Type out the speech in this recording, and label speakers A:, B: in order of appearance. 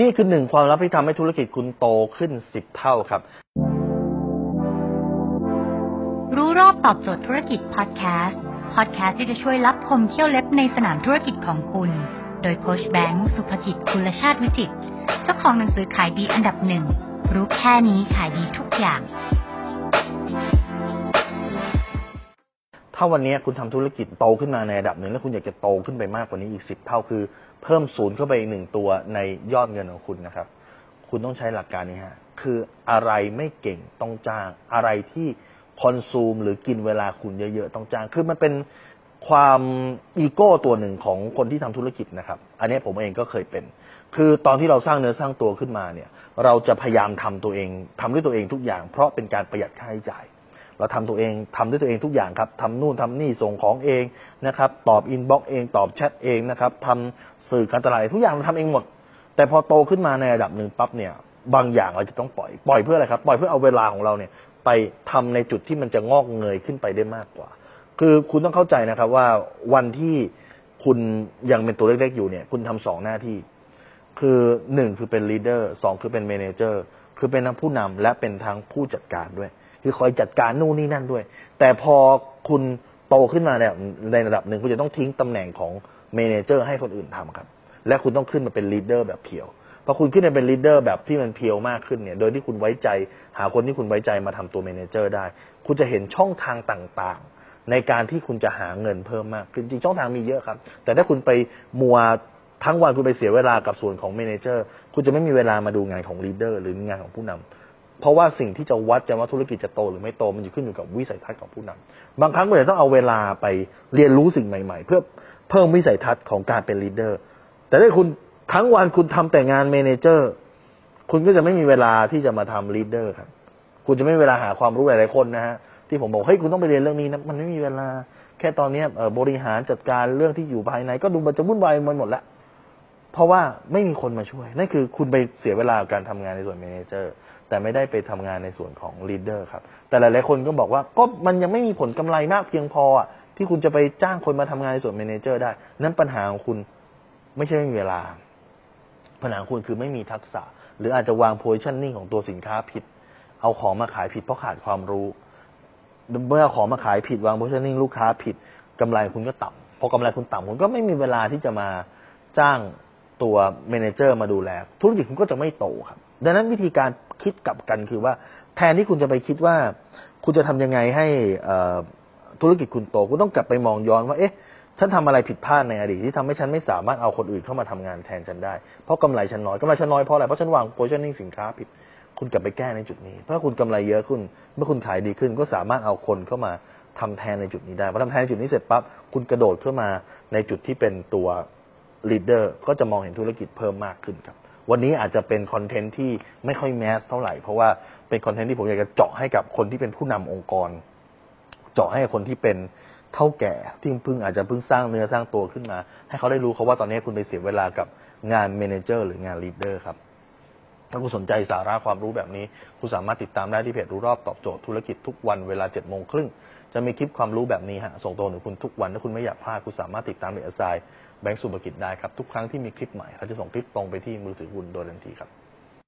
A: นี่คือหนึ่งความลับที่ทำให้ธุรกิจคุณโตขึ้นสิบเท่าครับ
B: รู้รอบตอบโจทย์ธุรกิจพอดแคสต์พอดแคสต์ที่จะช่วยรับพมเที่ยวเล็บในสนามธุรกิจของคุณ โดยโคชแบงค์สุภกิจคุณชาติวิจิตเจ้าของหนังสือขายดีอันดับหนึ่งรู้แค่นี้ขายดีทุกอย่าง
A: ถ้าวันนี้คุณทำธุรกิจโตขึ้นมาในระดับหนึ่งแล้วคุณอยากจะโตขึ้นไปมากกว่านี้อีกสิบเท่าคือ เพิ่มศูนย์เข้าไปอีกหนึ่งตัวในยอดเงินของคุณนะครับ คุณต้องใช้หลักการนี้ฮะคืออะไรไม่เก่งต้องจ้าง อะไรที่คอนซูมหรือกินเวลาคุณเยอะๆต้องจ้าง คือมันเป็นความอีโก้ตัวหนึ่งของคนที่ทำธุรกิจนะครับ อันนี้ผมเองก็เคยเป็น คือตอนที่เราสร้างเนื้อสร้างตัวขึ้นมาเนี่ย เราจะพยายามทำตัวเองทำด้วยตัวเองทุกอย่าง เพราะเป็นการประหยัดค่าใช้จ่าย เราทำตัวเองทำด้วยตัวเองทุกอย่างครับทำนู่นทำนี่ส่งของเองนะครับ ตอบ inbox เอง ตอบแชทเองนะครับทำสื่อการตลาดทุกอย่างเราทำเองหมด แต่พอโตขึ้นมาในระดับหนึ่งปั๊บเนี่ย บางอย่างเราจะต้องปล่อยปล่อยเพื่ออะไรครับ ปล่อยเพื่อเอาเวลาของเราเนี่ย ไปทำในจุดที่มันจะงอกเงยขึ้นไปได้มากกว่า คือคุณต้องเข้าใจนะครับว่าวันที่คุณยังเป็นตัวเล็กๆอยู่เนี่ย คุณทำสองหน้าที่ คือหนึ่งคือเป็น leader สองคือเป็น manager คือเป็นทั้งผู้นำและเป็นทั้งผู้จัดการด้วย คือคอยจัดการนู่นนี่นั่นด้วย แต่พอคุณโตขึ้นมาเนี่ยในระดับหนึ่งคุณจะต้องทิ้งตำแหน่งของ manager ให้คนอื่นทำครับ และคุณต้องขึ้นมาเป็น leader แบบ pure พอคุณขึ้นมาเป็น leader แบบที่มัน pure มากขึ้นเนี่ย โดยที่คุณไว้ใจ หาคนที่คุณไว้ใจมาทำตัว manager ได้ คุณจะเห็นช่องทางต่างๆ ในการที่คุณจะหาเงินเพิ่มมากขึ้นจริงช่องทางมีเยอะครับ แต่ถ้าคุณไปมัวทั้งวันคุณไปเสียเวลากับส่วนของ managerคุณจะไม่มีเวลามาดูงานของ leader หรืองานของผู้นำ เพราะว่าสิ่งที่จะวัดจะว่าธุรกิจจะโตหรือไม่โตมันอยู่ขึ้นอยู่กับวิสัยทัศน์ของผู้นำบางครั้งคุณจะต้องเอาเวลาไปเรียนรู้สิ่งใหม่ ๆ เพื่อเพิ่มวิสัยทัศน์ของการเป็น leader แต่ถ้าคุณทั้งวันคุณทำแต่งาน manager คุณก็จะไม่มีเวลาที่จะมาทำ leader ครับ คุณจะไม่มีเวลาหาความรู้หลายๆคนนะฮะที่ผมบอกเฮ้ยคุณต้องไปเรียนเรื่องนี้นะมันไม่มีเวลา แค่ตอนนี้บริหารจัดการเรื่องที่อยู่ภายใน ก็ดูมันจะวุ่นวายมันหมดแล้วเพราะว่าไม่มีคนมาช่วยนั่นคือคุณไปเสียเวลากับการทำงานในส่วน manager แต่ไม่ได้ไปทำงานในส่วนของ leader ครับแต่หลายๆคนก็บอกว่าก็มันยังไม่มีผลกำไรมากเพียงพอที่คุณจะไปจ้างคนมาทำงานในส่วน manager ได้ นั้นปัญหาของคุณไม่ใช่ไม่มีเวลาปัญหาของคุณคือไม่มีทักษะ หรืออาจจะวาง positioning ของตัวสินค้าผิด เอาของมาขายผิดเพราะขาดความรู้ เมื่อของมาขายผิดวาง positioning ลูกค้าผิดกำไรคุณก็ต่ำพอกำไรคุณต่ำคุณก็ไม่มีเวลาที่จะมาจ้างตัวเมนเจอร์มาดูแลธุรกิจคุณก็จะไม่โตครับ ดังนั้นวิธีการคิดกลับกันคือว่าแทนที่คุณจะไปคิดว่า คุณจะทำยังไงให้ธุรกิจคุณโต คุณต้องกลับไปมองย้อนว่า เอ๊ะ ฉันทำอะไรผิดพลาดในอดีตที่ทำให้ฉันไม่สามารถเอาคนอื่นเข้ามาทำงานแทนฉันได้ เพราะกำไรฉันน้อยกำไรฉันน้อยเพราะอะไร เพราะฉันวางโพ i ชั่นนิ่งสินค้าผิด คุณกลับไปแก้ในจุดนี้ เพราะคุณกำไรเยอะขึ้น เมื่อคุณขายดีขึ้น ก็สามารถเอาคนเข้ามาทำแทนในจุดนี้ได้ พอทำแทนในจุดนี้เสร็จปั๊บ คุณกระโดดเข้ามาในจุดที่เป็นตัว leader ก็จะมองเห็นธุรกิจเพิ่มมากขึ้นครับ วันนี้อาจจะเป็นคอนเทนต์ที่ไม่ค่อย mass เท่าไหร่ เพราะว่าเป็นคอนเทนต์ที่ผมอยากจะเจาะให้กับคนที่เป็นผู้นำองค์กร เจาะให้กับคนที่เป็นเถ้าแก่ที่เพิ่งอาจจะเพิ่งสร้างเนื้อสร้างตัวขึ้นมา ให้เขาได้รู้เขาว่าตอนนี้คุณไปเสียเวลากับงาน manager หรืองาน leader ครับ ถ้าคุณสนใจสาระความรู้แบบนี้ คุณสามารถติดตามได้ที่เพจรู้รอบตอบโจทย์ธุรกิจทุกวันเวลา7จ็ดโมงครึ่ง จะมีคลิปความรู้แบบนี้ฮะส่งตรงถึงคุณทุกวันถ้าคุณไม่อยากพลาดคุณสามารถติดตามเพจอสไซแบงก์สุภกิจได้ครับทุกครั้งที่มีคลิปใหม่เขาจะส่งคลิปตรงไปที่มือถือคุณโดยทันทีครับ